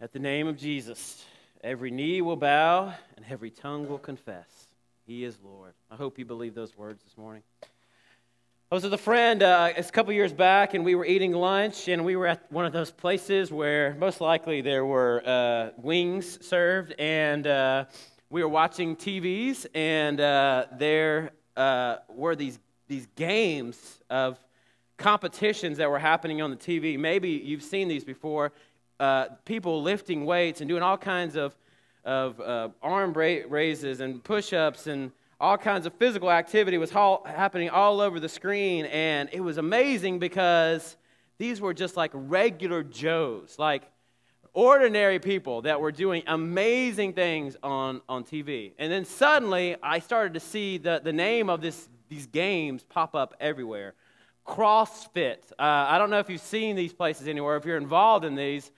At the name of Jesus, every knee will bow and every tongue will confess He is Lord. I hope you believe those words this morning. I was with a friend uh, a couple years back, and we were eating lunch, and we were at one of those places where most likely there were uh, wings served, and uh, we were watching TVs, and uh, there uh, were these these games of competitions that were happening on the TV. Maybe you've seen these before. Uh, people lifting weights and doing all kinds of of arm raises and push-ups and all kinds of physical activity was happening all over the screen, and it was amazing because these were just like regular Joes, like ordinary people that were doing amazing things on, on TV. And then suddenly, I started to see the, the name of this, these games pop up everywhere. CrossFit. Uh, I don't know if you've seen these places anywhere, if you're involved in these,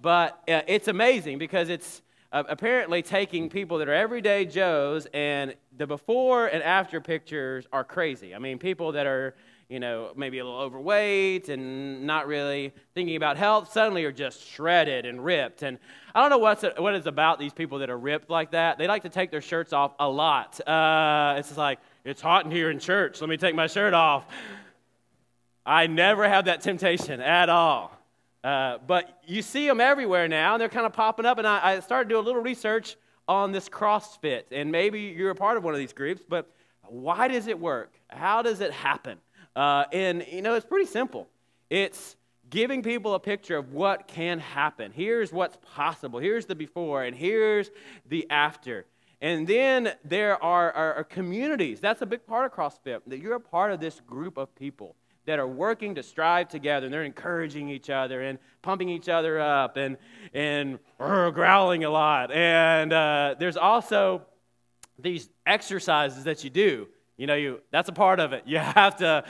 but uh, it's amazing because it's uh, apparently taking people that are everyday Joes, and the before and after pictures are crazy. I mean, people that are, you know, maybe a little overweight and not really thinking about health suddenly are just shredded and ripped. And I don't know what's what is about these people that are ripped like that. They like to take their shirts off a lot. Uh, it's like it's hot in here in church. Let me take my shirt off. I never have that temptation at all. Uh, but you see them everywhere now, and they're kind of popping up. And I, I started to do a little research on this CrossFit. And maybe you're a part of one of these groups, but why does it work? How does it happen? Uh, and, you know, it's pretty simple. It's giving people a picture of what can happen. Here's what's possible. Here's the before, and here's the after. And then there are, are, are communities. That's a big part of CrossFit, that you're a part of this group of people that are working to strive together and they're encouraging each other and pumping each other up and, and uh, growling a lot. And uh, there's also these exercises that you do. You know, you, that's a part of it. You have to,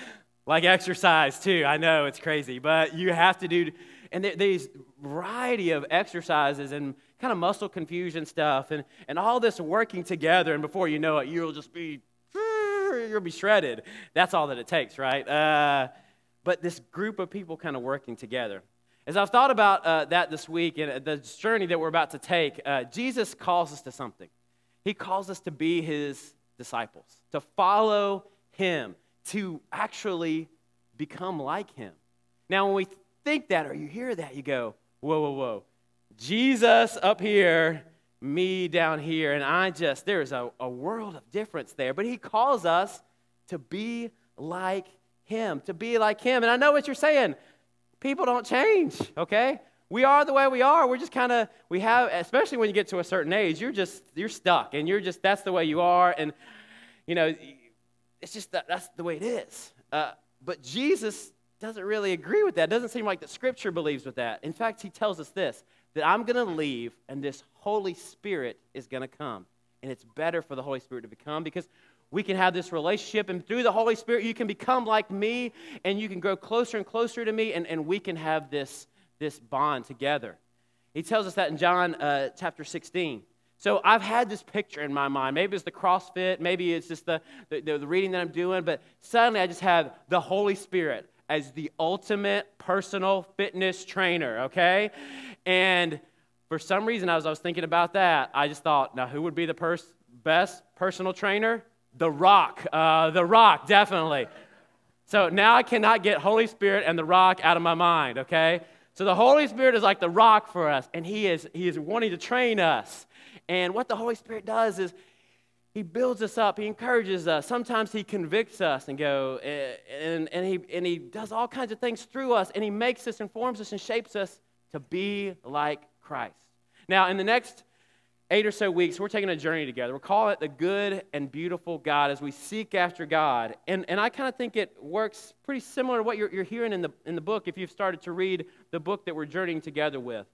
like, exercise too. I know it's crazy, but you have to do, and there, these variety of exercises and kind of muscle confusion stuff and, and all this working together. And before you know it, you'll just be you'll be shredded. That's all that it takes, right? Uh, but this group of people kind of working together. As I've thought about uh, that this week and the journey that we're about to take, uh, Jesus calls us to something. He calls us to be his disciples, to follow him, to actually become like him. Now, when we think that or you hear that, you go, whoa, whoa, whoa. Jesus up here me down here, and I just, there's a, a world of difference there. But he calls us to be like him, to be like him. And I know what you're saying. People don't change, okay? We are the way we are. We're just kind of, we have, especially when you get to a certain age, you're just, you're stuck, and you're just, that's the way you are. And, you know, it's just that, that's the way it is. Uh, but Jesus doesn't really agree with that. It doesn't seem like the scripture believes with that. In fact, he tells us this that I'm going to leave and this Holy Spirit is going to come. And it's better for the Holy Spirit to become because we can have this relationship, and through the Holy Spirit, you can become like me and you can grow closer and closer to me, and, and we can have this, this bond together. He tells us that in John uh, chapter 16. So I've had this picture in my mind. Maybe it's the CrossFit, maybe it's just the, the, the reading that I'm doing, but suddenly I just have the Holy Spirit as the ultimate personal fitness trainer, okay? And for some reason, as I was thinking about that, I just thought, now who would be the pers- best personal trainer? The Rock. Uh, the Rock, definitely. So now I cannot get Holy Spirit and the Rock out of my mind, okay? So the Holy Spirit is like the rock for us, and He is, he is wanting to train us. And what the Holy Spirit does is he builds us up, he encourages us. Sometimes he convicts us and go, eh, and, and, he, and he does all kinds of things through us, and he makes us, informs us, and shapes us to be like Christ. Now, in the next eight or so weeks, we're taking a journey together. We're calling it the good and beautiful God as we seek after God. And, and I kind of think it works pretty similar to what you're, you're hearing in the, in the book if you've started to read the book that we're journeying together with.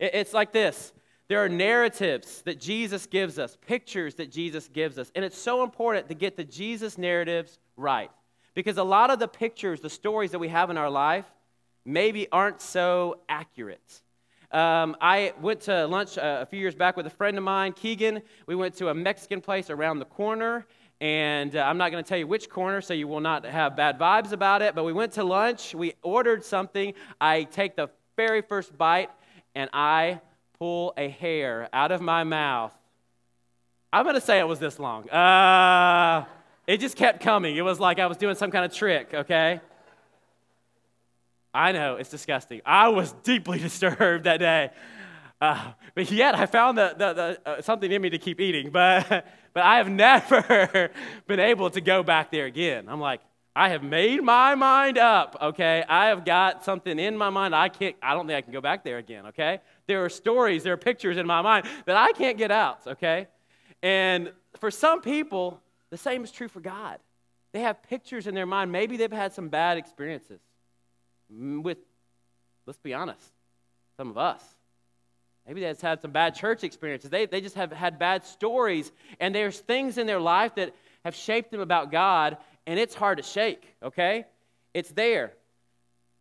It, it's like this there are narratives that Jesus gives us, pictures that Jesus gives us. And it's so important to get the Jesus narratives right. Because a lot of the pictures, the stories that we have in our life, maybe aren't so accurate. Um, I went to lunch uh, a few years back with a friend of mine, Keegan. We went to a Mexican place around the corner, and uh, I'm not going to tell you which corner so you will not have bad vibes about it, but we went to lunch. We ordered something. I take the very first bite, and I pull a hair out of my mouth. I'm going to say it was this long. Uh, it just kept coming. It was like I was doing some kind of trick, okay? I know, it's disgusting. I was deeply disturbed that day. Uh, but yet, I found the, the, the uh, something in me to keep eating. But, but I have never been able to go back there again. I'm like, I have made my mind up, okay? I have got something in my mind. I can't, I don't think I can go back there again, okay? There are stories, there are pictures in my mind that I can't get out, okay? And for some people, the same is true for God. They have pictures in their mind. Maybe they've had some bad experiences with, let's be honest, some of us. Maybe they've had some bad church experiences. They, they just have had bad stories, and there's things in their life that have shaped them about God, and it's hard to shake, okay? It's there.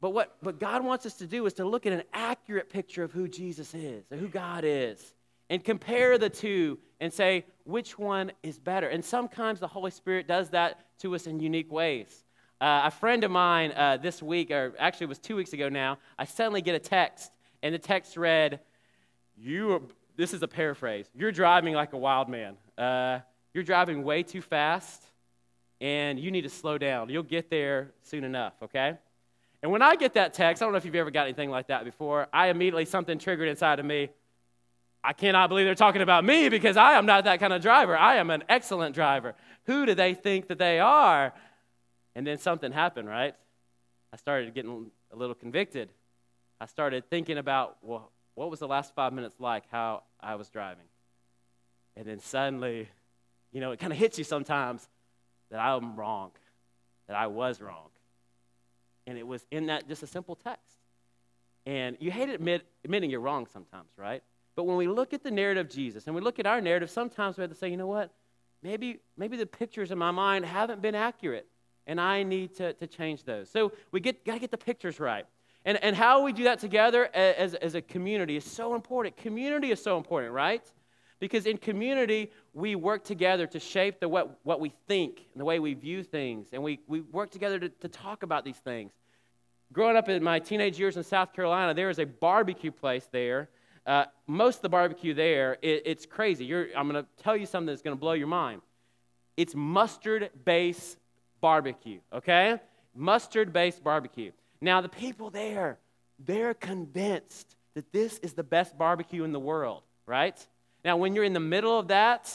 But what, God wants us to do is to look at an accurate picture of who Jesus is, or who God is, and compare the two and say, which one is better? And sometimes the Holy Spirit does that to us in unique ways. Uh, a friend of mine uh, this week, or actually it was two weeks ago now, I suddenly get a text, and the text read, you are, this is a paraphrase, you're driving like a wild man. Uh, you're driving way too fast and you need to slow down. You'll get there soon enough, okay? And when I get that text, I don't know if you've ever got anything like that before, I immediately, something triggered inside of me. I cannot believe they're talking about me because I am not that kind of driver. I am an excellent driver. Who do they think that they are? And then something happened, right? I started getting a little convicted. I started thinking about, well, what was the last five minutes like, how I was driving? And then suddenly, you know, it kind of hits you sometimes that I'm wrong, that I was wrong. And it was in that just a simple text. And you hate admit, admitting you're wrong sometimes, right? But when we look at the narrative of Jesus and we look at our narrative, sometimes we have to say, you know what? Maybe, maybe the pictures in my mind haven't been accurate, and I need to, to change those. So we get, got to get the pictures right. And, and how we do that together as, as a community is so important. Community is so important, right? Because in community, we work together to shape the, what, what we think and the way we view things. And we, we work together to, to talk about these things. Growing up in my teenage years in South Carolina, there is a barbecue place there. Uh, most of the barbecue there, it, it's crazy. You're, I'm going to tell you something that's going to blow your mind. It's mustard based barbecue, okay? Mustard based barbecue. Now, the people there, they're convinced that this is the best barbecue in the world, right? Now, when you're in the middle of that,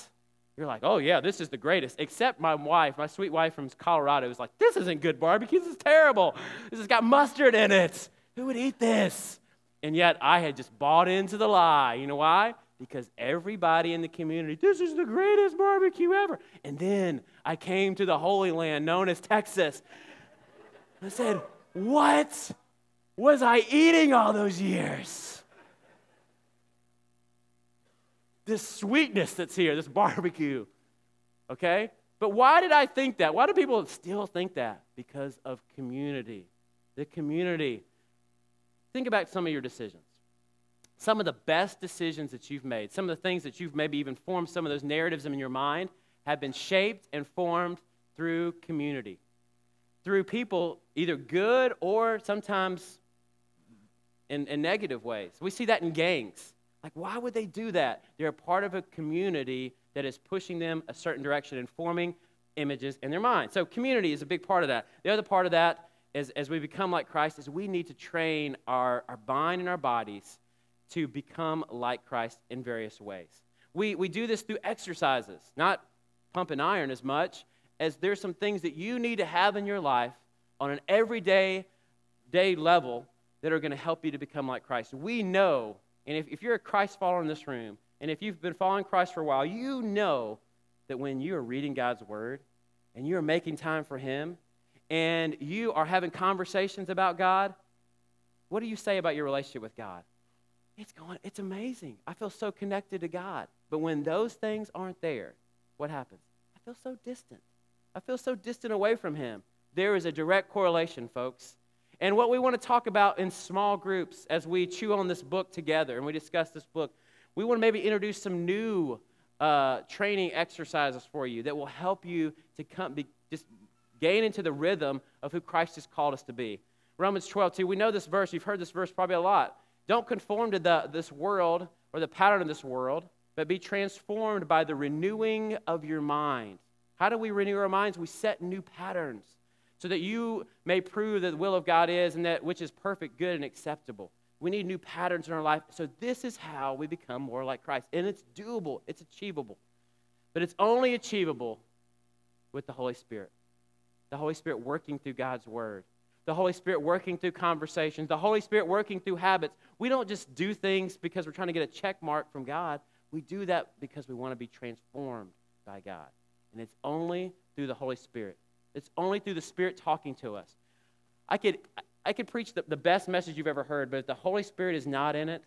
you're like, oh, yeah, this is the greatest. Except my wife, my sweet wife from Colorado, was like, this isn't good barbecue. This is terrible. This has got mustard in it. Who would eat this? And yet, I had just bought into the lie. You know why? Because everybody in the community, this is the greatest barbecue ever. And then I came to the Holy Land known as Texas. I said, what was I eating all those years? This sweetness that's here, this barbecue. Okay? But why did I think that? Why do people still think that? Because of community. The community. Think about some of your decisions. Some of the best decisions that you've made, some of the things that you've maybe even formed, some of those narratives in your mind have been shaped and formed through community. Through people, either good or sometimes in, in negative ways. We see that in gangs. Like, why would they do that? They're a part of a community that is pushing them a certain direction and forming images in their mind. So, community is a big part of that. The other part of that is as we become like Christ, is we need to train our, our mind and our bodies to become like Christ in various ways. We, we do this through exercises, not pumping iron as much as there's some things that you need to have in your life on an everyday day level that are going to help you to become like Christ. We know and if, if you're a Christ follower in this room, and if you've been following Christ for a while, you know that when you are reading God's word and you're making time for Him and you are having conversations about God, what do you say about your relationship with God? It's going, it's amazing. I feel so connected to God. But when those things aren't there, what happens? I feel so distant. I feel so distant away from Him. There is a direct correlation, folks. And what we want to talk about in small groups as we chew on this book together and we discuss this book, we want to maybe introduce some new uh, training exercises for you that will help you to come, be, just gain into the rhythm of who Christ has called us to be. Romans 12, 2, we know this verse, you've heard this verse probably a lot. Don't conform to the, this world or the pattern of this world, but be transformed by the renewing of your mind. How do we renew our minds? We set new patterns so that you may prove that the will of God is and that which is perfect, good, and acceptable. We need new patterns in our life. So, this is how we become more like Christ. And it's doable, it's achievable. But it's only achievable with the Holy Spirit. The Holy Spirit working through God's Word, the Holy Spirit working through conversations, the Holy Spirit working through habits. We don't just do things because we're trying to get a check mark from God. We do that because we want to be transformed by God. And it's only through the Holy Spirit. It's only through the Spirit talking to us. I could, I could preach the, the best message you've ever heard, but if the Holy Spirit is not in it,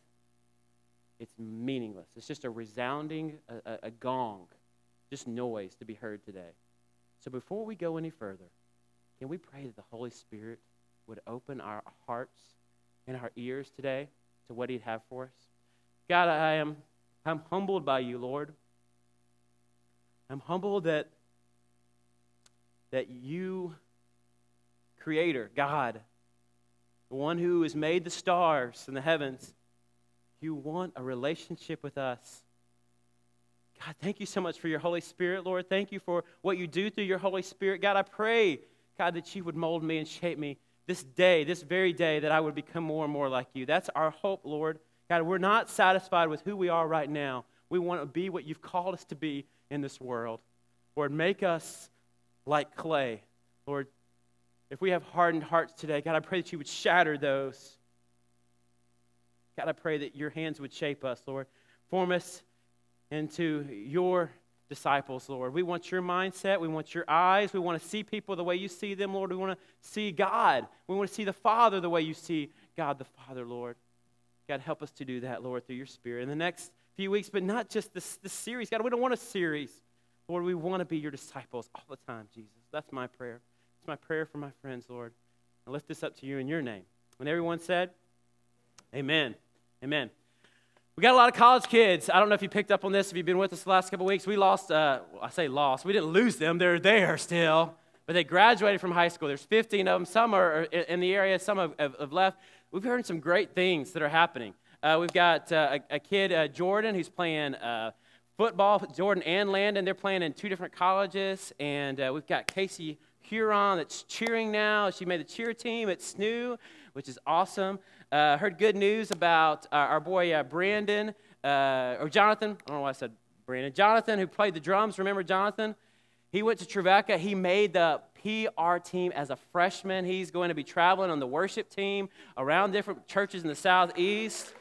it's meaningless. It's just a resounding, a, a, a gong, just noise to be heard today. So before we go any further, can we pray that the Holy Spirit would open our hearts and our ears today to what He'd have for us? God, I am I'm humbled by you, Lord. I'm humbled that that you, Creator, God, the one who has made the stars and the heavens, you want a relationship with us. God, thank you so much for your Holy Spirit, Lord. Thank you for what you do through your Holy Spirit. God, I pray, God, that you would mold me and shape me this day, this very day, that I would become more and more like you. That's our hope, Lord. God, we're not satisfied with who we are right now. We want to be what you've called us to be in this world. Lord, make us like clay. Lord, if we have hardened hearts today, God, I pray that you would shatter those. God, I pray that your hands would shape us, Lord. Form us into your disciples, Lord. We want your mindset. We want your eyes. We want to see people the way you see them, Lord. We want to see God. We want to see the Father the way you see God the Father, Lord. God, help us to do that, Lord, through your Spirit in the next few weeks, but not just this, this series. God, we don't want a series. Lord, we want to be your disciples all the time, Jesus. That's my prayer. It's my prayer for my friends, Lord. I lift this up to you in your name. When everyone said, Amen. Amen. We got a lot of college kids. I don't know if you picked up on this, if you've been with us the last couple weeks. We lost, uh, I say lost, we didn't lose them. They're there still. But they graduated from high school. There's 15 of them. Some are in the area, some have, have left. We've heard some great things that are happening. Uh, we've got uh, a, a, kid, uh, Jordan, who's playing uh, football. Jordan and Landon, they're playing in two different colleges. And uh, we've got Casey Huron that's cheering now. She made the cheer team at SNU, which is awesome. Uh, heard good news about uh, our boy uh, Brandon, uh, or Jonathan. I don't know why I said Brandon. Jonathan, who played the drums. Remember Jonathan? He went to Trevecca. He made the PR team as a freshman. He's going to be traveling on the worship team around different churches in the southeast.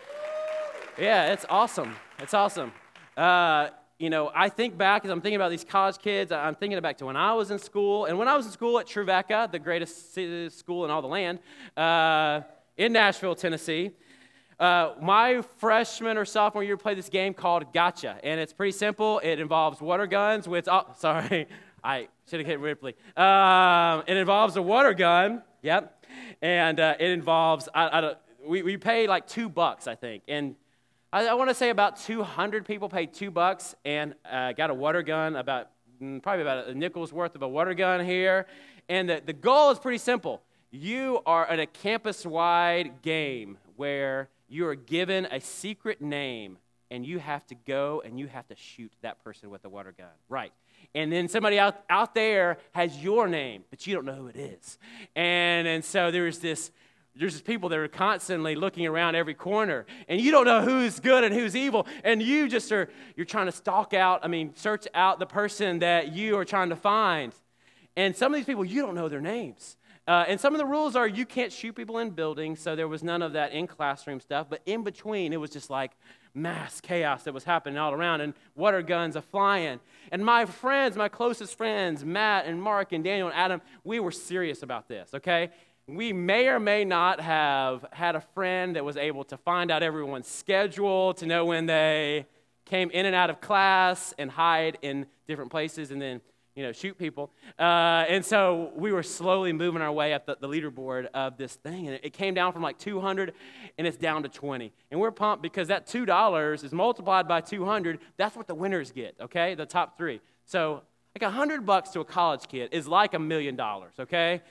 Yeah, it's awesome. It's awesome. Uh, you know, I think back as I'm thinking about these college kids, I'm thinking back to when I was in school. And when I was in school at Trevecca, the greatest school in all the land, uh, in Nashville, Tennessee. Uh, my freshman or sophomore year played this game called Gotcha, and it's pretty simple. It involves water guns which, oh, sorry, I should have hit Ripley. Um, it involves a water gun, yep, and uh, it involves, I, I we, we pay like two bucks, I think, and I, I want to say about 200 people paid two bucks and uh, got a water gun, about mm, probably about a nickel's worth of a water gun here, and the, the goal is pretty simple you are at a campus wide game where you are given a secret name and you have to go and you have to shoot that person with a water gun. Right. And then somebody out, out there has your name, but you don't know who it is. And, and so there's this there's just people that are constantly looking around every corner and you don't know who's good and who's evil and you just are you're trying to stalk out i mean search out the person that you are trying to find and some of these people you don't know their names uh, and some of the rules are you can't shoot people in buildings, so there was none of that in classroom stuff. But in between, it was just like mass chaos that was happening all around and water guns a flying. And my friends, my closest friends, Matt and Mark and Daniel and Adam, we were serious about this, okay? We may or may not have had a friend that was able to find out everyone's schedule, to know when they came in and out of class and hide in different places and then you know, shoot people. Uh, and so we were slowly moving our way up the, the leaderboard of this thing. And it, it came down from like 200 and it's down to 20. And we're pumped because that $2 is multiplied by 200. That's what the winners get, okay? The top three. So like a 100 bucks to a college kid is like a million dollars, okay?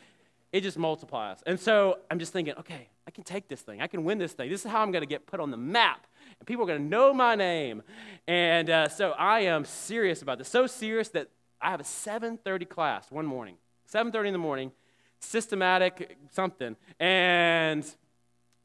It just multiplies. And so I'm just thinking, okay, I can take this thing. I can win this thing. This is how I'm going to get put on the map. And people are going to know my name. And uh, so I am serious about this. So serious that I have a 7.30 class one morning. 7.30 in the morning, systematic something. And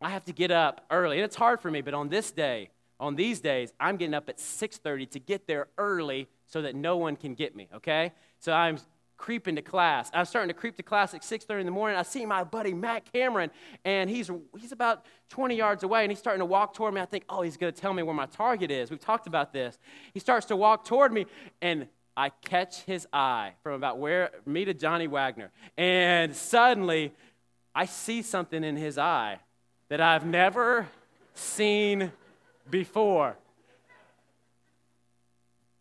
I have to get up early. And it's hard for me, but on this day, on these days, I'm getting up at 6:30 to get there early so that no one can get me, okay? So I'm creeping to class. I'm starting to creep to class at 6:30 in the morning. I see my buddy Matt Cameron, and he's he's about 20 yards away, and he's starting to walk toward me. I think, oh, he's going to tell me where my target is. We've talked about this. He starts to walk toward me, and I catch his eye from about where me to Johnny Wagner, and suddenly I see something in his eye that I've never seen before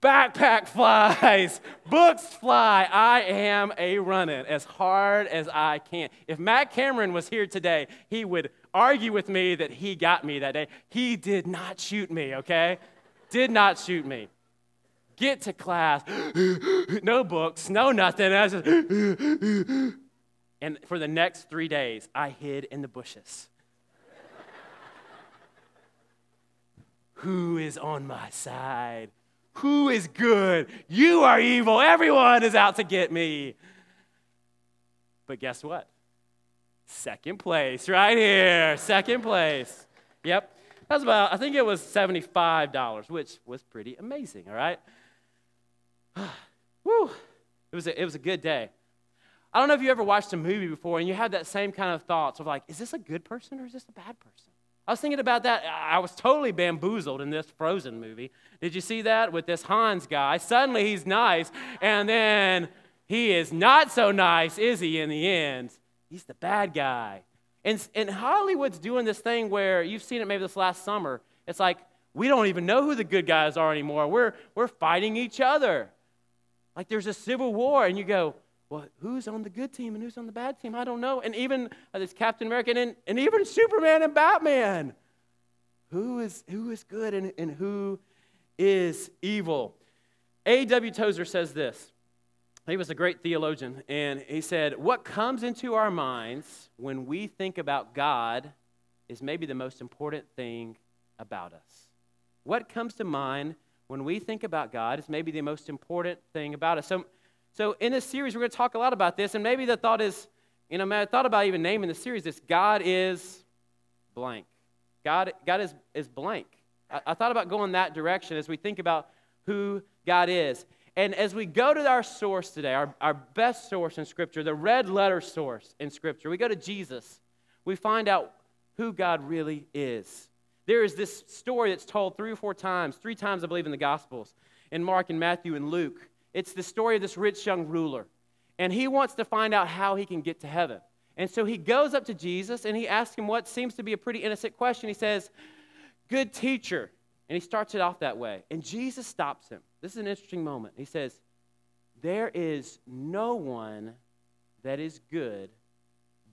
backpack flies, books fly. I am a running as hard as I can. If Matt Cameron was here today, he would argue with me that he got me that day. He did not shoot me, okay? Did not shoot me. Get to class, no books, no nothing. Just, and for the next three days, I hid in the bushes. Who is on my side? Who is good? You are evil. Everyone is out to get me. But guess what? Second place, right here. Second place. Yep. That was about, I think it was $75, which was pretty amazing, all right? Woo. It was, a, it was a good day. I don't know if you ever watched a movie before and you had that same kind of thoughts of like, is this a good person or is this a bad person? I was thinking about that. I was totally bamboozled in this Frozen movie. Did you see that with this Hans guy? Suddenly he's nice, and then he is not so nice, is he, in the end? He's the bad guy. And, and Hollywood's doing this thing where you've seen it maybe this last summer. It's like we don't even know who the good guys are anymore. We're, we're fighting each other. Like there's a civil war, and you go, well, who's on the good team and who's on the bad team? I don't know. And even uh, this Captain America and, and even Superman and Batman. Who is, who is good and, and who is evil? A.W. Tozer says this. He was a great theologian, and he said, What comes into our minds when we think about God is maybe the most important thing about us. What comes to mind when we think about God is maybe the most important thing about us. So, so in this series, we're going to talk a lot about this, and maybe the thought is, you know, I thought about even naming the series this God is blank. God, God is, is blank. I, I thought about going that direction as we think about who God is. And as we go to our source today, our, our best source in Scripture, the red letter source in Scripture, we go to Jesus, we find out who God really is. There is this story that's told three or four times, three times, I believe, in the Gospels, in Mark and Matthew and Luke. It's the story of this rich young ruler. And he wants to find out how he can get to heaven. And so he goes up to Jesus and he asks him what seems to be a pretty innocent question. He says, Good teacher. And he starts it off that way. And Jesus stops him. This is an interesting moment. He says, There is no one that is good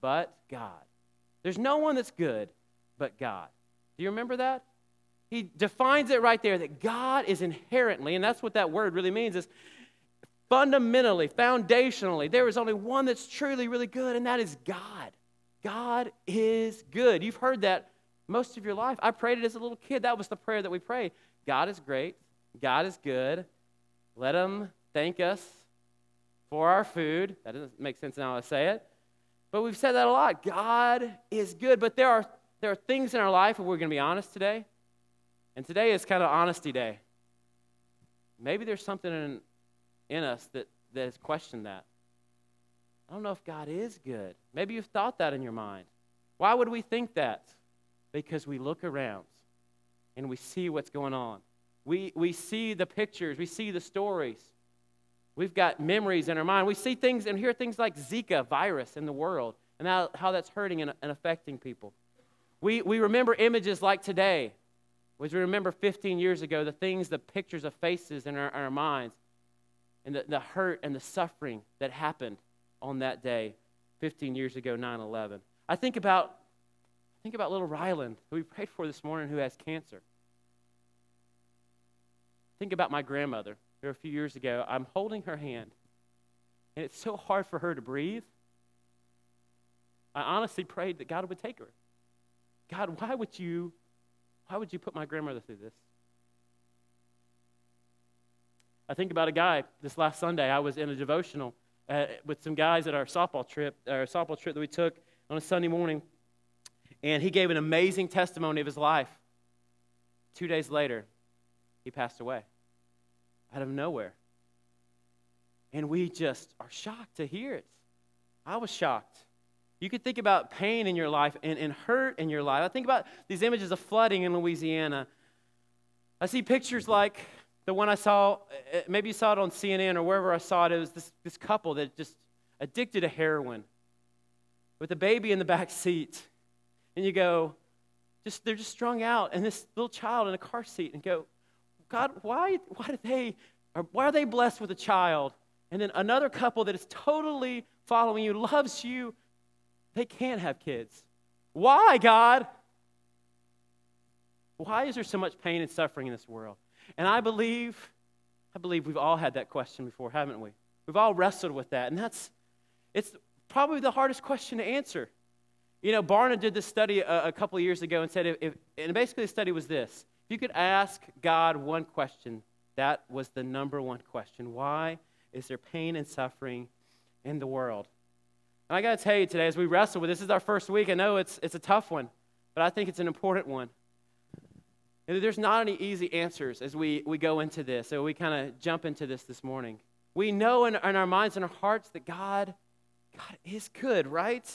but God. There's no one that's good but God. Do you remember that? He defines it right there that God is inherently, and that's what that word really means, is fundamentally, foundationally, there is only one that's truly really good, and that is God. God is good. You've heard that most of your life. I prayed it as a little kid. That was the prayer that we prayed. God is great. God is good. Let Him thank us for our food. That doesn't make sense now I say it. But we've said that a lot. God is good. But there are, there are things in our life, if we're going to be honest today, and today is kind of honesty day. Maybe there's something in in us that, that has questioned that. I don't know if God is good. Maybe you've thought that in your mind. Why would we think that? Because we look around and we see what's going on. We, we see the pictures, we see the stories. We've got memories in our mind. We see things and hear things like Zika virus in the world and how, how that's hurting and, and affecting people. We, we remember images like today, which we remember 15 years ago, the things, the pictures of faces in our, our minds and the, the hurt and the suffering that happened on that day 15 years ago, 9 11. I think about, think about little Ryland, who we prayed for this morning, who has cancer. Think about my grandmother, who a few years ago, I'm holding her hand, and it's so hard for her to breathe. I honestly prayed that God would take her. God, why would you, why would you put my grandmother through this? I think about a guy this last Sunday. I was in a devotional uh, with some guys at our softball trip, our softball trip that we took on a Sunday morning, and he gave an amazing testimony of his life. Two days later, he passed away out of nowhere. And we just are shocked to hear it. I was shocked. You could think about pain in your life and, and hurt in your life. I think about these images of flooding in Louisiana. I see pictures like the one I saw, uh, maybe you saw it on CNN or wherever I saw it. It was this, this couple that just addicted to heroin with a baby in the back seat. And you go, just they're just strung out, and this little child in a car seat, and go, God, why, why do they, why are they blessed with a child? And then another couple that is totally following you, loves you, they can't have kids. Why, God? Why is there so much pain and suffering in this world? And I believe, I believe we've all had that question before, haven't we? We've all wrestled with that. And that's, it's probably the hardest question to answer. You know, Barna did this study a, a couple years ago and said, if, if, and basically the study was this if you could ask God one question, that was the number one question. Why is there pain and suffering in the world? And I got to tell you today, as we wrestle with this, is our first week. I know it's, it's a tough one, but I think it's an important one. There's not any easy answers as we, we go into this, so we kind of jump into this this morning. We know in, in our minds and our hearts that God, God is good, right?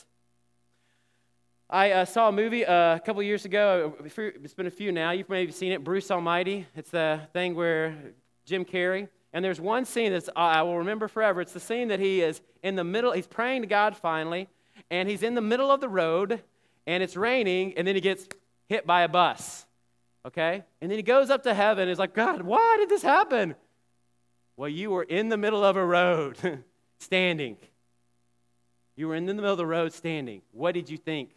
I uh, saw a movie uh, a couple years ago. It's been a few now. You've maybe seen it, Bruce Almighty. It's the thing where Jim Carrey, and there's one scene that I will remember forever. It's the scene that he is in the middle, he's praying to God finally, and he's in the middle of the road, and it's raining, and then he gets hit by a bus. Okay? And then he goes up to heaven and is like, God, why did this happen? Well, you were in the middle of a road standing. You were in the middle of the road standing. What did you think?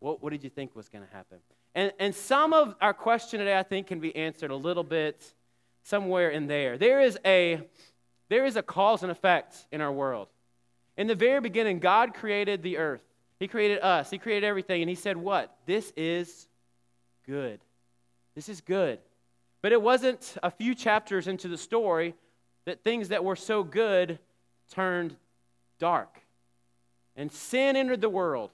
What, what did you think was going to happen? And, and some of our question today, I think, can be answered a little bit somewhere in there. There is a there is a cause and effect in our world. In the very beginning, God created the earth. He created us. He created everything. And He said, What? This is good. This is good. But it wasn't a few chapters into the story that things that were so good turned dark. And sin entered the world.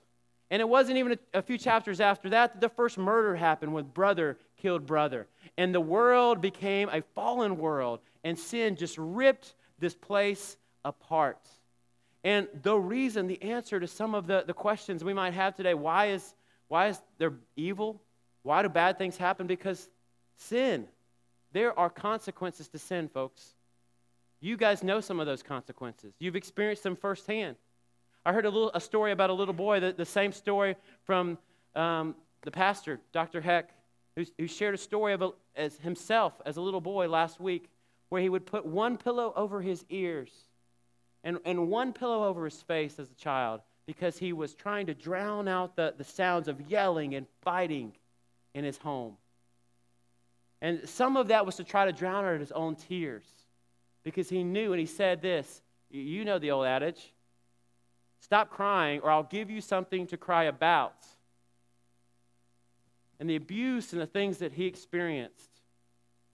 And it wasn't even a, a few chapters after that that the first murder happened when brother killed brother. And the world became a fallen world, and sin just ripped this place apart. And the reason, the answer to some of the, the questions we might have today why is, why is there evil? Why do bad things happen? Because sin. There are consequences to sin, folks. You guys know some of those consequences, you've experienced them firsthand. I heard a, little, a story about a little boy, the, the same story from um, the pastor, Dr. Heck, who, who shared a story of a, as himself as a little boy last week, where he would put one pillow over his ears and, and one pillow over his face as a child because he was trying to drown out the, the sounds of yelling and fighting in his home. And some of that was to try to drown out his own tears because he knew, and he said this you know the old adage Stop crying, or I'll give you something to cry about. And the abuse and the things that he experienced.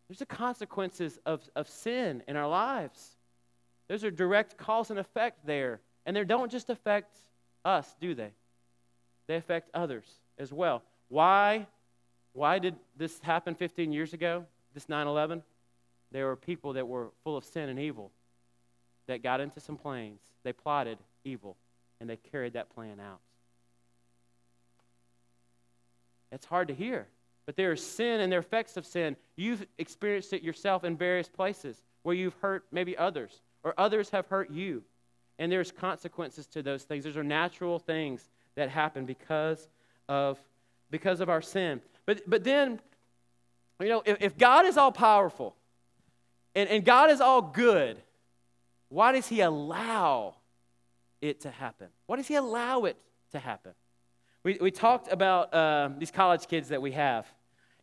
There's the consequences of, of sin in our lives. There's a direct cause and effect there. And they don't just affect us, do they? They affect others as well. Why? Why did this happen 15 years ago, this 9 11? There were people that were full of sin and evil that got into some planes. They plotted evil and they carried that plan out. It's hard to hear, but there is sin and there are effects of sin. You've experienced it yourself in various places where you've hurt maybe others, or others have hurt you. And there's consequences to those things. Those are natural things that happen because of because of our sin. But but then, you know, if, if God is all powerful and, and God is all good, why does he allow it to happen? Why does He allow it to happen? We, we talked about uh, these college kids that we have.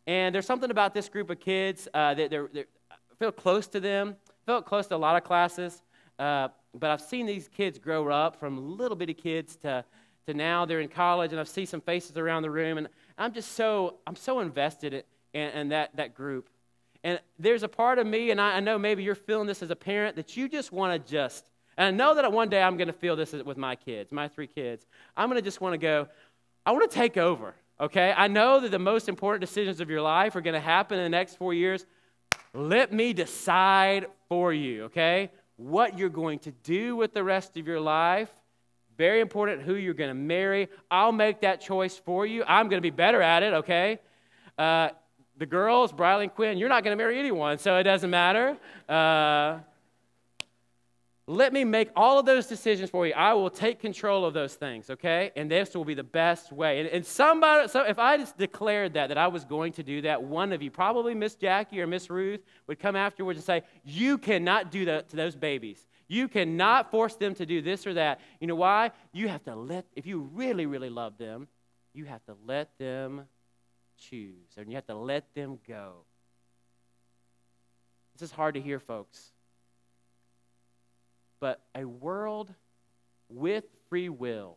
And there's something about this group of kids uh, that they're, they're, I feel close to them. I feel close to a lot of classes. Uh, but I've seen these kids grow up from little bitty kids to, to now they're in college, and I see some faces around the room. And, I'm just so, I'm so invested in, in, that, that group. And there's a part of me, and I, I know maybe you're feeling this as a parent, that you just want to just, and I know that one day I'm going to feel this with my kids, my three kids. I'm going to just want to go, I want to take over, okay? I know that the most important decisions of your life are going to happen in the next four years. Let me decide for you, okay? What you're going to do with the rest of your life. Very important who you're going to marry. I'll make that choice for you. I'm going to be better at it, okay? Uh, the girls, Briley and Quinn, you're not going to marry anyone, so it doesn't matter. Uh, let me make all of those decisions for you. I will take control of those things, okay? And this will be the best way. And, and somebody, so if I just declared that, that I was going to do that, one of you, probably Miss Jackie or Miss Ruth, would come afterwards and say, You cannot do that to those babies. You cannot force them to do this or that. You know why? You have to let, if you really, really love them, you have to let them choose, and you have to let them go. This is hard to hear, folks. But a world with free will,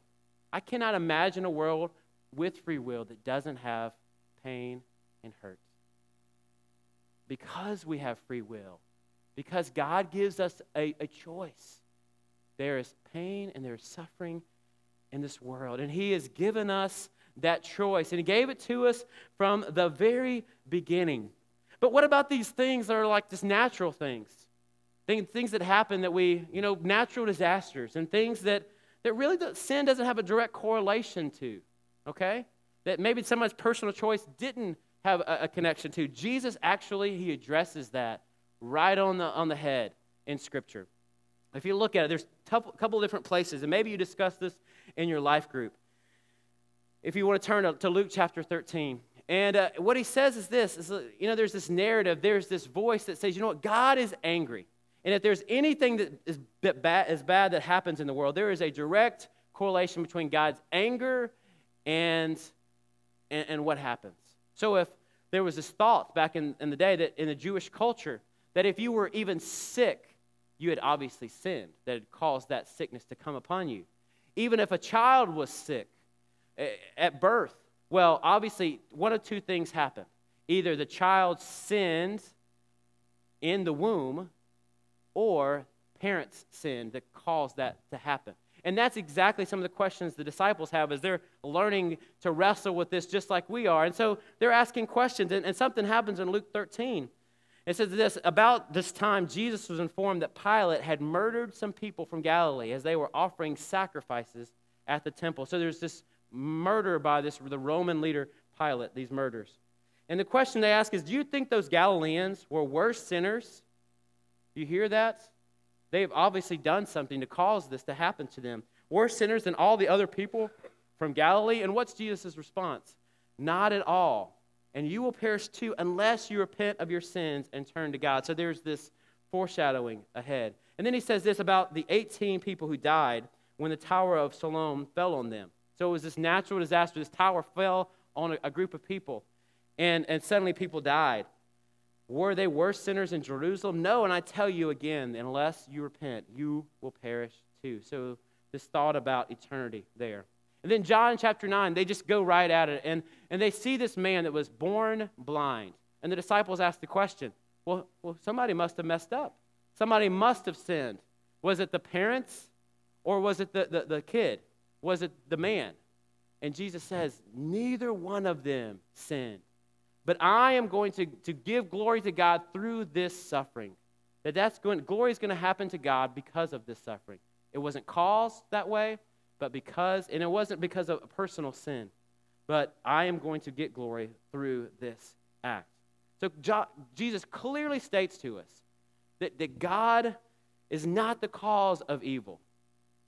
I cannot imagine a world with free will that doesn't have pain and hurt. Because we have free will, because God gives us a, a choice. There is pain and there is suffering in this world. And He has given us that choice. And He gave it to us from the very beginning. But what about these things that are like just natural things? Things, that happen that we, you know, natural disasters and things that, that really sin doesn't have a direct correlation to, okay? That maybe someone's personal choice didn't have a, a connection to. Jesus actually, He addresses that right on the, on the head in Scripture. If you look at it, there's a couple different places, and maybe you discuss this in your life group. If you want to turn to, Luke chapter 13, and uh, what he says is this is, uh, you know, there's this narrative, there's this voice that says, you know what, God is angry. And if there's anything that is bad, is bad that happens in the world, there is a direct correlation between God's anger and, and, and what happens. So if there was this thought back in, in the day that in the Jewish culture, that if you were even sick, you had obviously sinned, that had caused that sickness to come upon you. Even if a child was sick eh, at birth, well, obviously, one of two things happened. Either the child sinned in the womb, or parents sinned that caused that to happen. And that's exactly some of the questions the disciples have as they're learning to wrestle with this just like we are. And so they're asking questions, and, and something happens in Luke 13 it says this About this time, Jesus was informed that Pilate had murdered some people from Galilee as they were offering sacrifices at the temple. So there's this murder by this the Roman leader Pilate, these murders. And the question they ask is Do you think those Galileans were worse sinners? You hear that? They've obviously done something to cause this to happen to them. Worse sinners than all the other people from Galilee? And what's Jesus' response? Not at all and you will perish too unless you repent of your sins and turn to God. So there's this foreshadowing ahead. And then he says this about the 18 people who died when the Tower of Siloam fell on them. So it was this natural disaster. This tower fell on a, a group of people, and, and suddenly people died. Were they worse sinners in Jerusalem? No, and I tell you again, unless you repent, you will perish too. So this thought about eternity there. And then John chapter 9, they just go right at it. And, and they see this man that was born blind. And the disciples ask the question well, well, somebody must have messed up. Somebody must have sinned. Was it the parents or was it the, the, the kid? Was it the man? And Jesus says, Neither one of them sinned. But I am going to, to give glory to God through this suffering. That that's going, glory is going to happen to God because of this suffering. It wasn't caused that way, but because, and it wasn't because of personal sin, but I am going to get glory through this act. So jo- Jesus clearly states to us that, that God is not the cause of evil.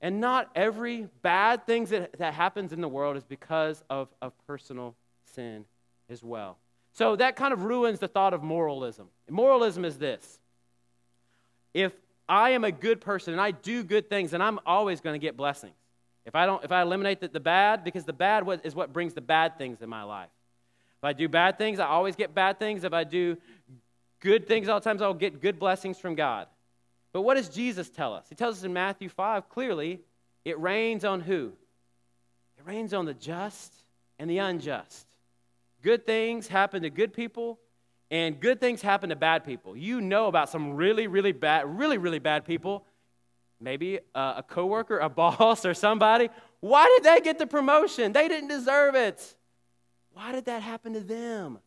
And not every bad thing that, that happens in the world is because of, of personal sin as well. So that kind of ruins the thought of moralism. Moralism is this if I am a good person and I do good things, then I'm always going to get blessings. If I don't, if I eliminate the, the bad, because the bad is what brings the bad things in my life. If I do bad things, I always get bad things. If I do good things, all the times I'll get good blessings from God. But what does Jesus tell us? He tells us in Matthew 5 clearly, it rains on who? It rains on the just and the unjust. good things happen to good people, and good things happen to bad people. You know about some really, really bad, really, really bad people. Maybe a, a coworker, a boss, or somebody. Why did they get the promotion? They didn't deserve it. Why did that happen to them?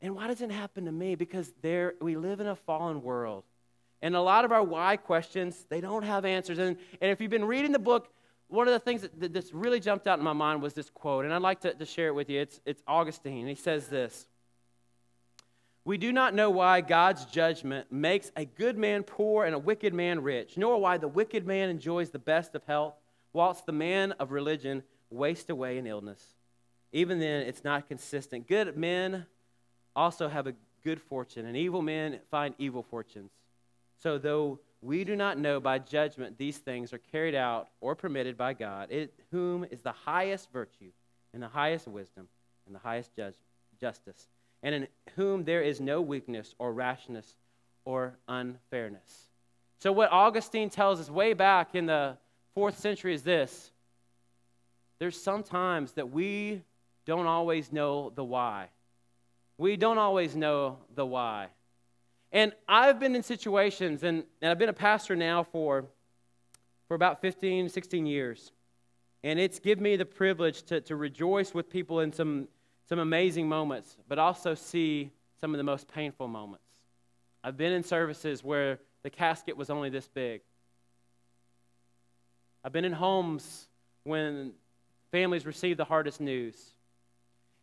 And why doesn't it happen to me? Because there we live in a fallen world. And a lot of our why questions, they don't have answers. And, and if you've been reading the book, one of the things that, that really jumped out in my mind was this quote, and I'd like to, to share it with you. It's, it's Augustine. He says this We do not know why God's judgment makes a good man poor and a wicked man rich, nor why the wicked man enjoys the best of health, whilst the man of religion wastes away in illness. Even then, it's not consistent. Good men also have a good fortune, and evil men find evil fortunes. So, though we do not know by judgment these things are carried out or permitted by God, it, whom is the highest virtue and the highest wisdom and the highest judge, justice, and in whom there is no weakness or rashness or unfairness. So, what Augustine tells us way back in the fourth century is this there's sometimes that we don't always know the why. We don't always know the why. And I've been in situations, and, and I've been a pastor now for, for about 15, 16 years. And it's given me the privilege to, to rejoice with people in some, some amazing moments, but also see some of the most painful moments. I've been in services where the casket was only this big. I've been in homes when families receive the hardest news.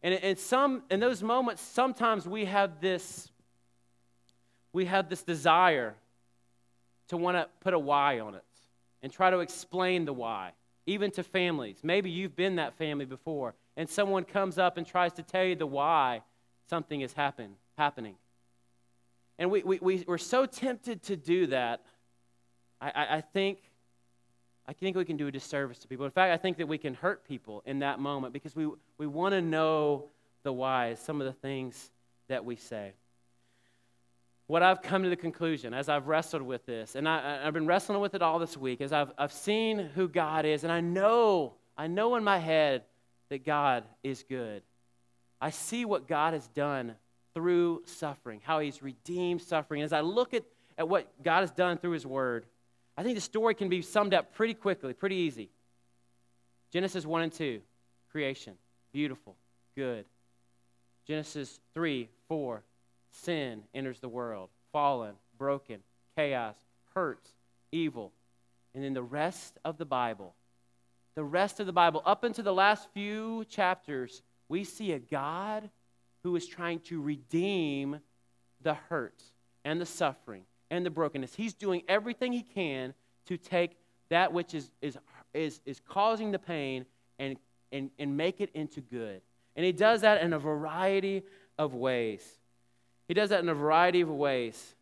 And in, some, in those moments, sometimes we have this we have this desire to want to put a why on it and try to explain the why, even to families. Maybe you've been that family before, and someone comes up and tries to tell you the why something is happen, happening. And we, we, we, we're so tempted to do that. I, I, I think I think we can do a disservice to people. In fact, I think that we can hurt people in that moment because we, we want to know the why, some of the things that we say what I've come to the conclusion as I've wrestled with this, and I, have been wrestling with it all this week, is I've, I've seen who God is, and I know, I know in my head that God is good. I see what God has done through suffering, how He's redeemed suffering. As I look at, at what God has done through His Word, I think the story can be summed up pretty quickly, pretty easy. Genesis 1 and 2, creation, beautiful, good. Genesis 3, 4, sin enters the world fallen, broken, chaos, hurt, evil. And then the rest of the Bible, the rest of the Bible, up into the last few chapters, we see a God who is trying to redeem the hurt and the suffering and the brokenness. He's doing everything he can to take that which is, is, is, is causing the pain and, and, and make it into good. And he does that in a variety of ways. He does that in a variety of ways.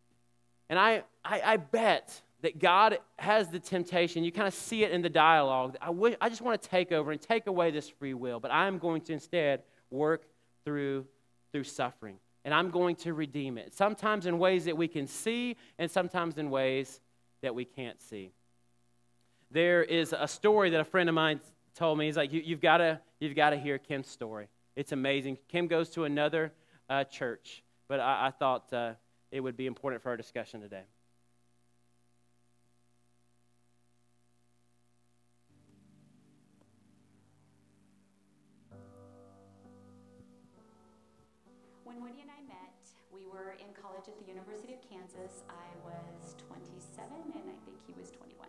And I, I, I bet that God has the temptation. You kind of see it in the dialogue. I, wish, I just want to take over and take away this free will, but I'm going to instead work through, through suffering. And I'm going to redeem it. Sometimes in ways that we can see, and sometimes in ways that we can't see. There is a story that a friend of mine told me. He's like, you, have got to, you've got to hear Kim's story. It's amazing. Kim goes to another uh, church but I, I thought uh, it would be important for our discussion today. When Woody and I met, we were in college at the University of Kansas. I was 27 and I think he was 21.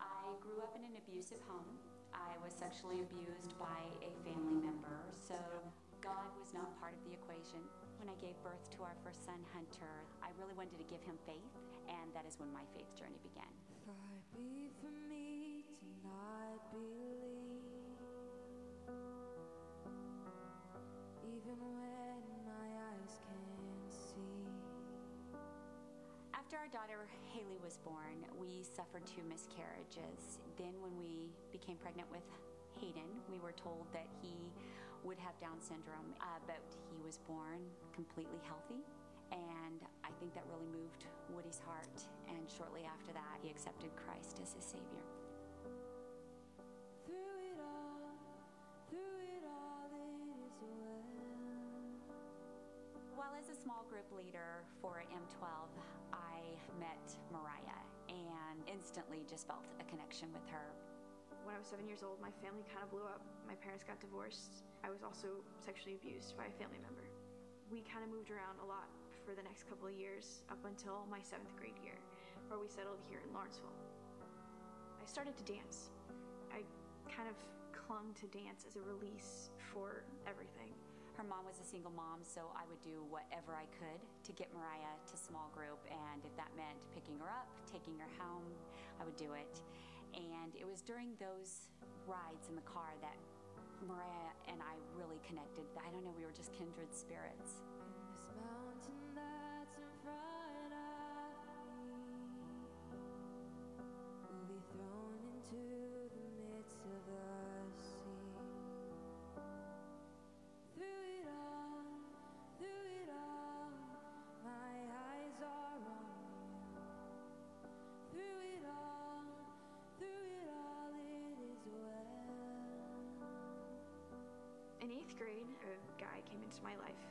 I grew up in an abusive home. I was sexually abused by a family member, so God was not part of the equation. When I gave birth to our first son, Hunter, I really wanted to give him faith, and that is when my faith journey began. Far be from me to not believe, even when my eyes can see. After our daughter Haley was born, we suffered two miscarriages. Then, when we became pregnant with Hayden, we were told that he would have Down syndrome, uh, but he was born completely healthy. And I think that really moved Woody's heart. And shortly after that, he accepted Christ as his Savior. Through it all, through it all, it is well. Well, as a small group leader for M12, I met Mariah and instantly just felt a connection with her. When I was seven years old, my family kind of blew up. My parents got divorced. I was also sexually abused by a family member. We kind of moved around a lot for the next couple of years up until my seventh grade year, where we settled here in Lawrenceville. I started to dance. I kind of clung to dance as a release for everything. Her mom was a single mom, so I would do whatever I could to get Mariah to small group. And if that meant picking her up, taking her home, I would do it. And it was during those rides in the car that Mariah and I really connected. I don't know, we were just kindred spirits.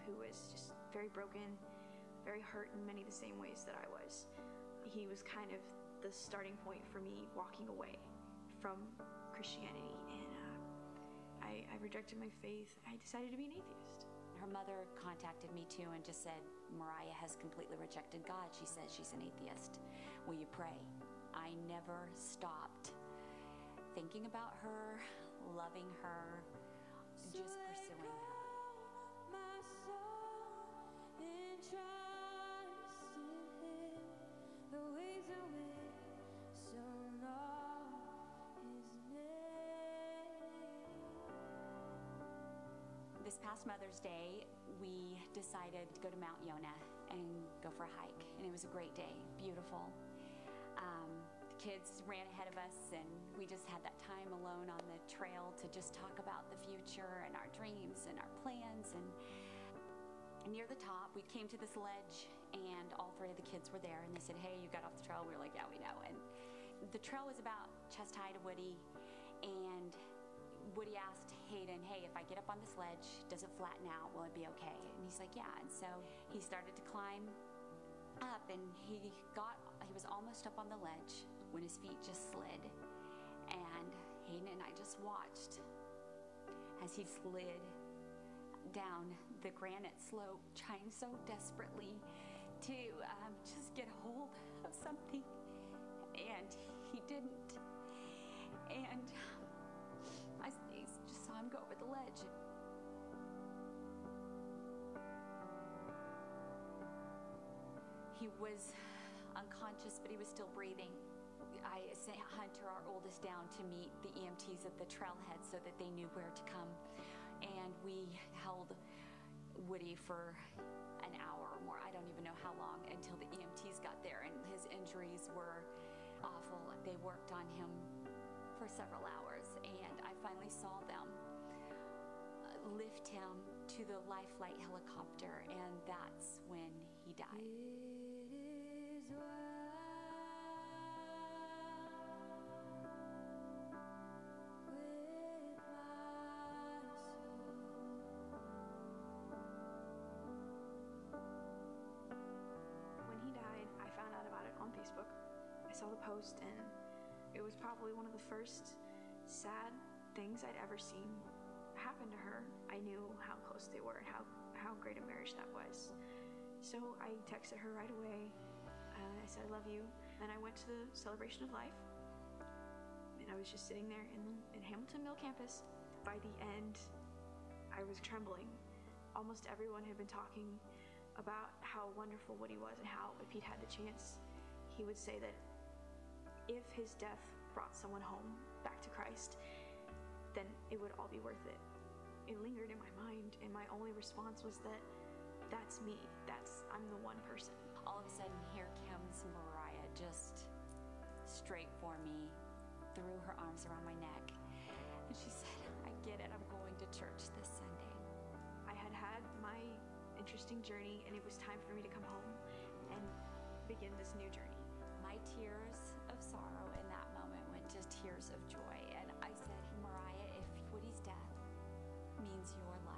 Who was just very broken, very hurt in many of the same ways that I was. He was kind of the starting point for me walking away from Christianity, and uh, I, I rejected my faith. I decided to be an atheist. Her mother contacted me too and just said, Mariah has completely rejected God. She says she's an atheist. Will you pray? I never stopped thinking about her, loving her, just let pursuing This past Mother's Day, we decided to go to Mount Yonah and go for a hike. And it was a great day, beautiful. Um, the kids ran ahead of us, and we just had that time alone on the trail to just talk about the future and our dreams and our plans. And near the top, we came to this ledge, and all three of the kids were there. And they said, Hey, you got off the trail? We were like, Yeah, we know. And the trail was about chest high to Woody. And Woody asked Hayden, Hey, if I get up on this ledge, does it flatten out? Will it be okay? And he's like, Yeah. And so he started to climb up, and he got, he was almost up on the ledge when his feet just slid. And Hayden and I just watched as he slid down the granite slope, trying so desperately to um, just get a hold of something. And he didn't. And I just saw him go over the ledge. He was unconscious, but he was still breathing. I sent Hunter, our oldest, down to meet the EMTs at the trailhead so that they knew where to come. And we held Woody for an hour or more. I don't even know how long until the EMTs got there, and his injuries were awful. They worked on him for several hours, and I finally saw them uh, lift him to the life flight helicopter, and that's when he died. Post, and it was probably one of the first sad things I'd ever seen happen to her. I knew how close they were and how, how great a marriage that was. So I texted her right away. Uh, I said, I love you. And I went to the celebration of life. And I was just sitting there in, in Hamilton Mill campus. By the end, I was trembling. Almost everyone had been talking about how wonderful Woody was and how if he'd had the chance, he would say that if his death brought someone home back to Christ, then it would all be worth it. It lingered in my mind, and my only response was that that's me. That's I'm the one person. all of a sudden here comes mariah just straight for me threw her arms around my neck and she said i get it i'm going to church this sunday I had had my interesting journey, and it was time for me to come home and begin this new journey. my tears of sorrow in that moment went to tears of joy. And i said mariah if woody's death means your life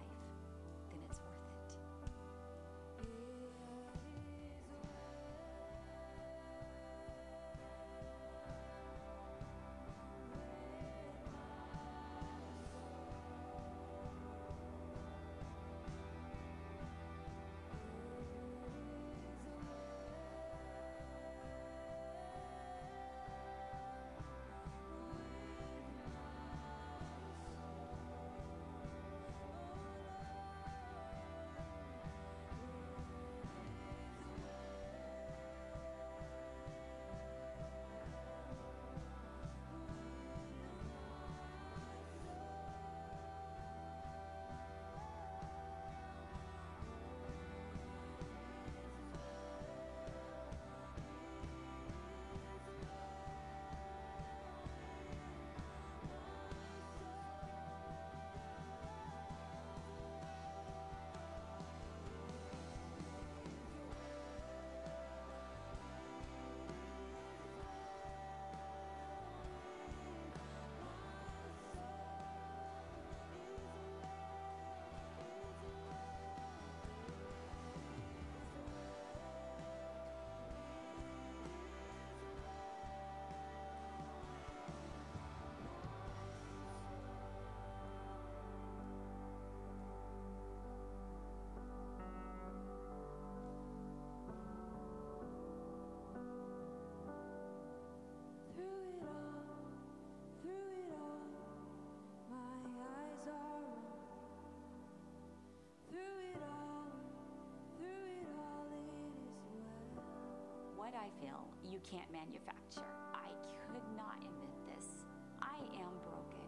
can't manufacture. I could not invent this. I am broken.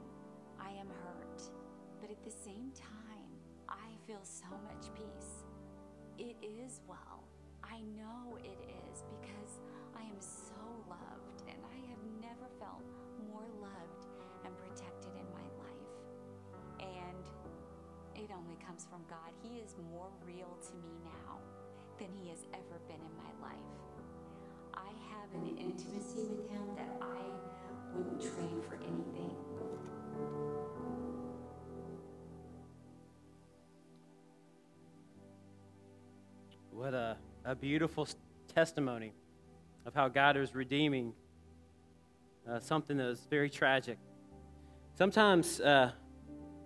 I am hurt. But at the same time, I feel so much peace. It is well. I know it is because I am so loved and I have never felt more loved and protected in my life. And it only comes from God. He is more real to me now than he has ever been in my life. Have an intimacy with him that I wouldn't trade for anything. What a, a beautiful testimony of how God is redeeming uh, something that is very tragic. Sometimes uh,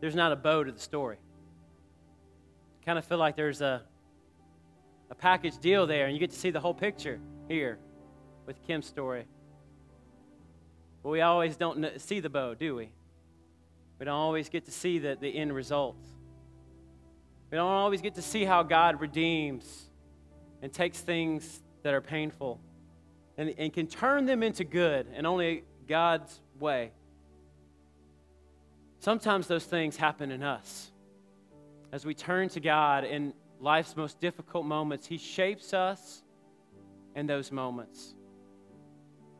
there's not a bow to the story. kind of feel like there's a, a package deal there, and you get to see the whole picture here with Kim's story. But we always don't see the bow, do we? We don't always get to see the, the end result. We don't always get to see how God redeems and takes things that are painful and, and can turn them into good and only God's way. Sometimes those things happen in us. As we turn to God in life's most difficult moments, He shapes us in those moments.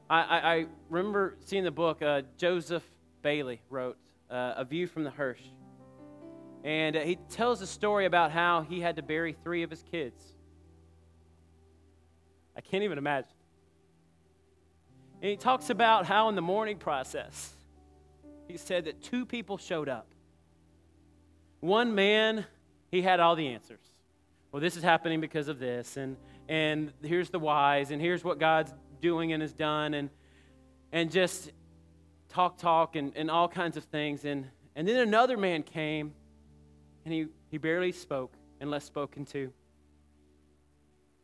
I, I, I remember seeing the book uh, Joseph Bayly wrote, uh, A View from the Hearse. And uh, he tells a story about how he had to bury three of his kids. I can't even imagine. And he talks about how in the mourning process, he said that two people showed up. One man, he had all the answers. Well, this is happening because of this, and, and here's the whys, and here's what God's doing and has done, and, and just talk, talk, and, and all kinds of things. And, and then another man came, and he, he barely spoke unless spoken to.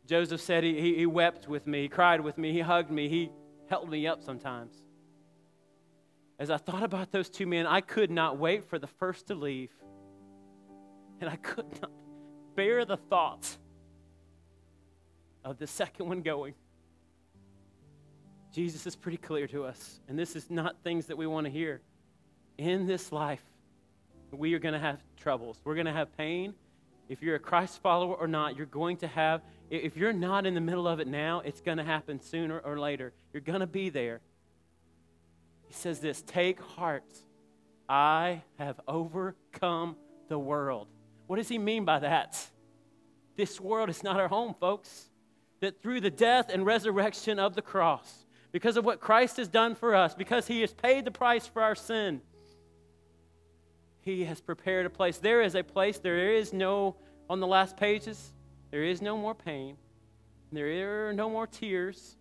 Joseph said he, he, he wept with me, he cried with me, he hugged me, he held me up sometimes. As I thought about those two men, I could not wait for the first to leave. And I could not bear the thought of the second one going. Jesus is pretty clear to us, and this is not things that we want to hear. In this life, we are going to have troubles. We're going to have pain. If you're a Christ follower or not, you're going to have, if you're not in the middle of it now, it's going to happen sooner or later. You're going to be there. He says this Take heart. I have overcome the world. What does he mean by that? This world is not our home, folks. That through the death and resurrection of the cross, because of what Christ has done for us, because he has paid the price for our sin, he has prepared a place. There is a place, there is no, on the last pages, there is no more pain, there are no more tears,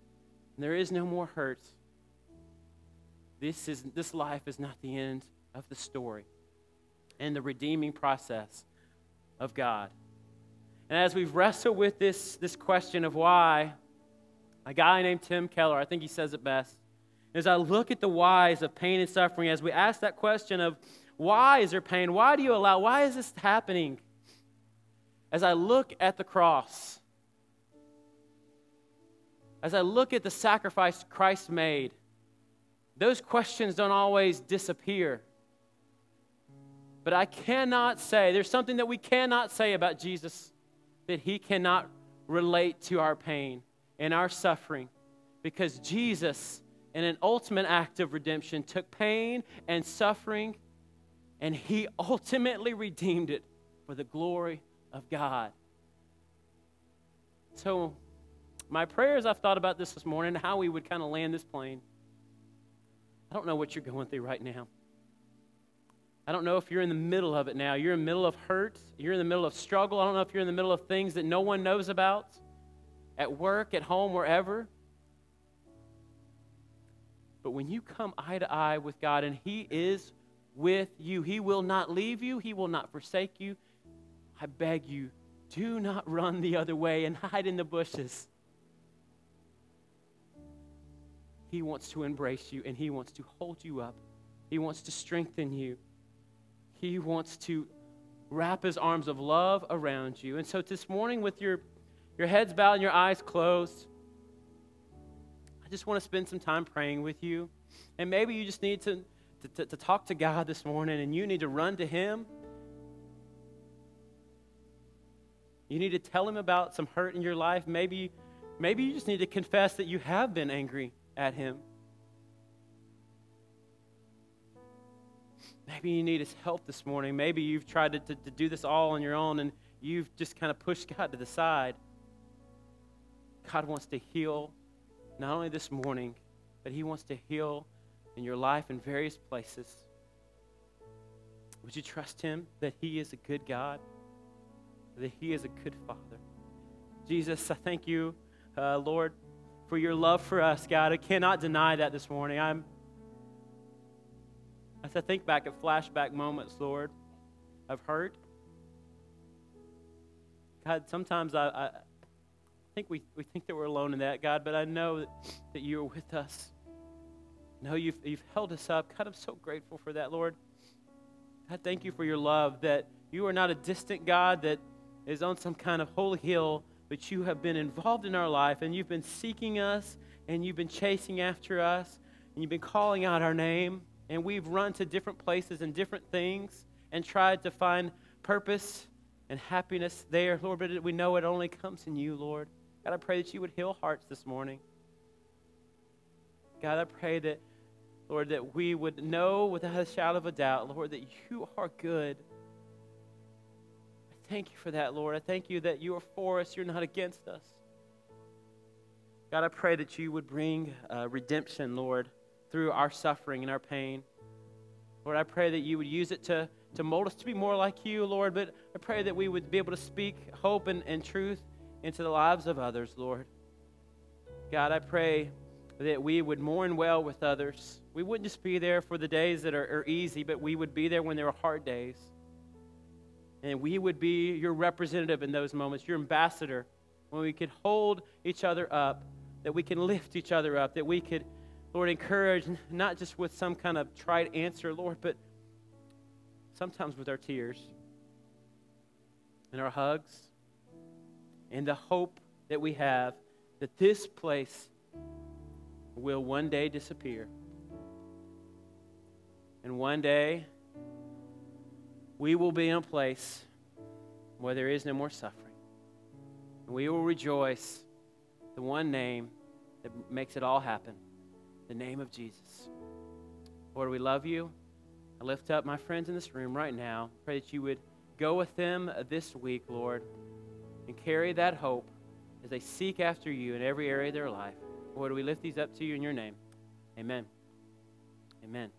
there is no more hurt. This, is, this life is not the end of the story and the redeeming process of God. And as we've wrestled with this, this question of why, a guy named Tim Keller, I think he says it best, as I look at the whys of pain and suffering, as we ask that question of why is there pain? Why do you allow? Why is this happening? As I look at the cross, as I look at the sacrifice Christ made, those questions don't always disappear. But I cannot say, there's something that we cannot say about Jesus that he cannot relate to our pain and our suffering because Jesus, in an ultimate act of redemption, took pain and suffering and he ultimately redeemed it for the glory of God. So, my prayer as I've thought about this this morning, how we would kind of land this plane. I don't know what you're going through right now. I don't know if you're in the middle of it now. You're in the middle of hurt. You're in the middle of struggle. I don't know if you're in the middle of things that no one knows about at work, at home, wherever. But when you come eye to eye with God and He is with you, He will not leave you, He will not forsake you. I beg you, do not run the other way and hide in the bushes. He wants to embrace you and He wants to hold you up. He wants to strengthen you. He wants to wrap His arms of love around you. And so this morning, with your, your heads bowed and your eyes closed, I just want to spend some time praying with you. And maybe you just need to, to, to, talk to God this morning and you need to run to Him. You need to tell Him about some hurt in your life. Maybe, maybe you just need to confess that you have been angry at Him. Maybe you need His help this morning. Maybe you've tried to, to, to do this all on your own and you've just kind of pushed God to the side. God wants to heal not only this morning, but He wants to heal in your life in various places. Would you trust Him that He is a good God, that He is a good Father? Jesus, I thank you, uh, Lord, for your love for us, God. I cannot deny that this morning. I'm as I think back at flashback moments, Lord, of hurt. God, sometimes I think we, we think that we're alone in that, God, but I know that, that you are with us. No, you've, you've held us up. God, I'm so grateful for that, Lord. God, thank you for your love, that you are not a distant God that is on some kind of holy hill, but you have been involved in our life, and you've been seeking us, and you've been chasing after us, and you've been calling out our name and we've run to different places and different things and tried to find purpose and happiness there, Lord, but we know it only comes in you, Lord. God, I pray that you would heal hearts this morning. God, I pray that, Lord, that we would know without a shadow of a doubt, Lord, that you are good. I thank you for that, Lord. I thank you that you are for us, you're not against us. God, I pray that you would bring uh, redemption, Lord through our suffering and our pain. Lord, I pray that you would use it to, to mold us to be more like you, Lord, but I pray that we would be able to speak hope and, and truth into the lives of others, Lord. God, I pray that we would mourn well with others. We wouldn't just be there for the days that are, are easy, but we would be there when there are hard days. And we would be your representative in those moments, your ambassador, when we could hold each other up, that we can lift each other up, that we could Lord, encourage not just with some kind of trite answer, Lord, but sometimes with our tears and our hugs and the hope that we have that this place will one day disappear. And one day, we will be in a place where there is no more suffering. And we will rejoice the one name that makes it all happen the name of Jesus. Lord, we love you. I lift up my friends in this room right now. Pray that you would go with them this week, Lord, and carry that hope as they seek after you in every area of their life. Lord, we lift these up to you in your name. Amen. Amen.